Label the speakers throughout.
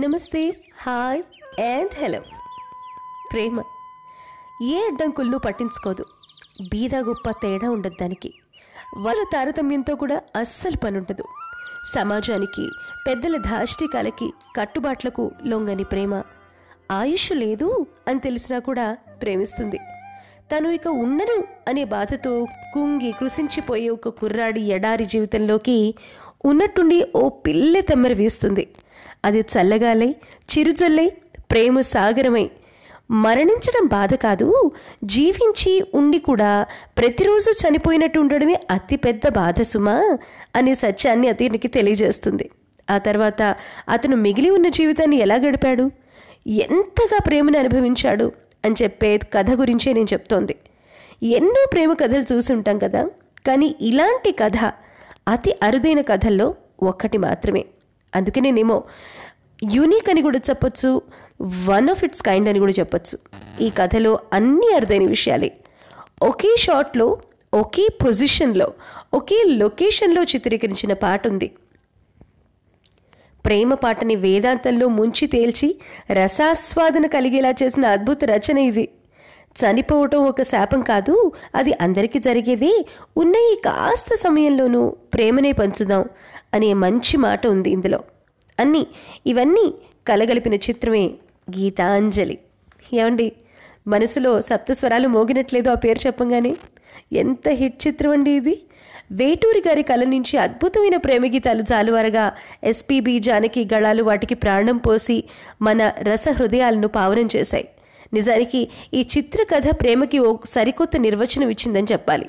Speaker 1: నమస్తే hi and hello. ప్రేమ ఏ అడ్డంకులను పట్టించుకోదు. బీద గొప్ప తేడా ఉండదు దానికి. వాళ్ళ తారతమ్యంతో కూడా అస్సలు పనుండదు. సమాజానికి పెద్దల ధాష్టికాలకి కట్టుబాట్లకు లొంగని ప్రేమ. ఆయుష్ లేదు అని తెలిసినా కూడా ప్రేమిస్తుంది. తను ఇక ఉండను అనే బాధతో కుంగి కృషించిపోయే ఒక కుర్రాడి ఎడారి జీవితంలోకి ఉన్నట్టుండి ఓ పిల్లె తెమ్మరి వేస్తుంది. అది చల్లగాలై చిరుజల్లై ప్రేమ సాగరమై. మరణించడం బాధ కాదు జీవించి ఉండి కూడా ప్రతిరోజు చనిపోయినట్టు ఉండడమే అతిపెద్ద బాధ సుమా అనే సత్యాన్ని అతనికి తెలియజేస్తుంది. ఆ తర్వాత అతను మిగిలి ఉన్న జీవితాన్ని ఎలా గడిపాడు? ఎంతగా ప్రేమను అనుభవించాడు అని చెప్పే కథ గురించే నేను చెప్తోంది. ఎన్నో ప్రేమ కథలు చూసి ఉంటాం కదా కానీ ఇలాంటి కథ అతి అరుదైన కథల్లో ఒక్కటి మాత్రమే. అందుకే నేనేమో యూనిక్ అని కూడా చెప్పొచ్చు వన్ ఆఫ్ ఇట్స్ కైండ్ అని కూడా చెప్పొచ్చు. ఈ కథలో అన్ని అరుదైన విషయాలే. ఒకే షాట్లో ఒకే పొజిషన్లో ఒకే లొకేషన్లో చిత్రీకరించిన పాట ఉంది. ప్రేమ పాటని వేదాంతంలో ముంచి తేల్చి రసాస్వాదన కలిగేలా చేసిన అద్భుత రచన ఇది. చనిపోవటం ఒక శాపం కాదు అది అందరికీ జరిగేదే. ఉన్న ఈ కాస్త సమయంలోనూ ప్రేమనే పంచుదాం అనే మంచి మాట ఉంది ఇందులో. అన్నీ ఇవన్నీ కలగలిపిన చిత్రమే గీతాంజలి. ఏమండి మనసులో సప్తస్వరాలు మోగినట్లేదు ఆ పేరు చెప్పంగానే. ఎంత హిట్ చిత్రం అండి ఇది. వేటూరి గారి కళ నుంచి అద్భుతమైన ప్రేమ గీతాలు జాలువారగా ఎస్పీబి జానకి గళాలు వాటికి ప్రాణం పోసి మన రస హృదయాలను పావనం చేశాయి. నిజానికి ఈ చిత్రకథ ప్రేమకి ఓ సరికొత్త నిర్వచనం ఇచ్చిందని చెప్పాలి.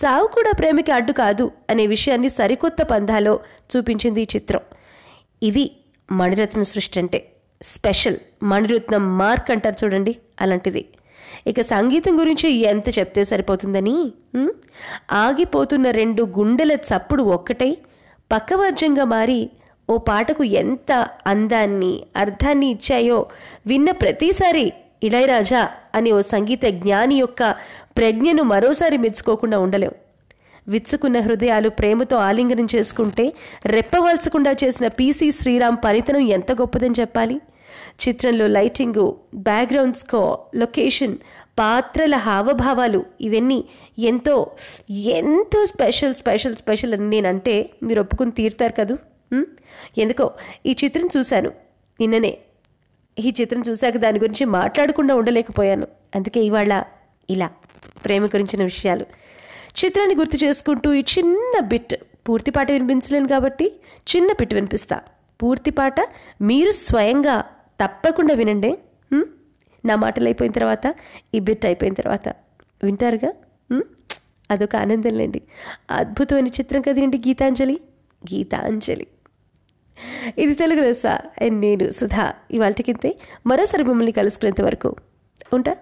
Speaker 1: చావు కూడా ప్రేమకి అడ్డు కాదు అనే విషయాన్ని సరికొత్త పంధాలో చూపించింది ఈ చిత్రం. ఇది మణిరత్న సృష్టి అంటే స్పెషల్ మణిరత్నం మార్క్ అంటారు చూడండి అలాంటిది. ఇక సంగీతం గురించి ఎంత చెప్తే సరిపోతుందని? ఆగిపోతున్న రెండు గుండెల చప్పుడు ఒక్కటై పక్కవర్జంగా మారి ఓ పాటకు ఎంత అందాన్ని అర్థాన్ని ఇచ్చాయో విన్న ప్రతిసారి ఇళయరాజా అనే ఓ సంగీత జ్ఞాని యొక్క ప్రజ్ఞను మరోసారి మెచ్చుకోకుండా ఉండలేం విచ్చుకున్న హృదయాలు ప్రేమతో ఆలింగనం చేసుకుంటే రెప్పవలసకుండా చేసిన పీసీ శ్రీరామ్ పనితనం ఎంత గొప్పదని చెప్పాలి? చిత్రంలో లైటింగు బ్యాక్గ్రౌండ్ స్కో లొకేషన్ పాత్రల హావభావాలు ఇవన్నీ ఎంతో ఎంతో స్పెషల్ స్పెషల్ స్పెషల్ అని నేనంటే మీరు ఒప్పుకుని తీరుతారు కదూ? ఎందుకో ఈ చిత్రం చూశాను నిన్ననే. ఈ చిత్రం చూశాక దాని గురించి మాట్లాడకుండా ఉండలేకపోయాను. అందుకే ఇవాళ ఇలా ప్రేమ గురించిన విషయాలు. చిత్రాన్ని గుర్తు చేసుకుంటూ ఈ చిన్న బిట్ పూర్తి పాట వినిపించలేను కాబట్టి చిన్న బిట్ వినిపిస్తా. పూర్తి పాట మీరు స్వయంగా తప్పకుండా వినండి. నా మాటలు అయిపోయిన తర్వాత ఈ బిట్ అయిపోయిన తర్వాత. వింటారుగా? అదొక అదొక ఆనందంలేండి. అద్భుతమైన చిత్రం కదండి గీతాంజలి. గీతాంజలి. ఇది తెలుగు రస నేను సుధా. ఇవాళకింతే మరోసారి మిమ్మల్ని కలుసుకునేంత వరకు ఉంటా?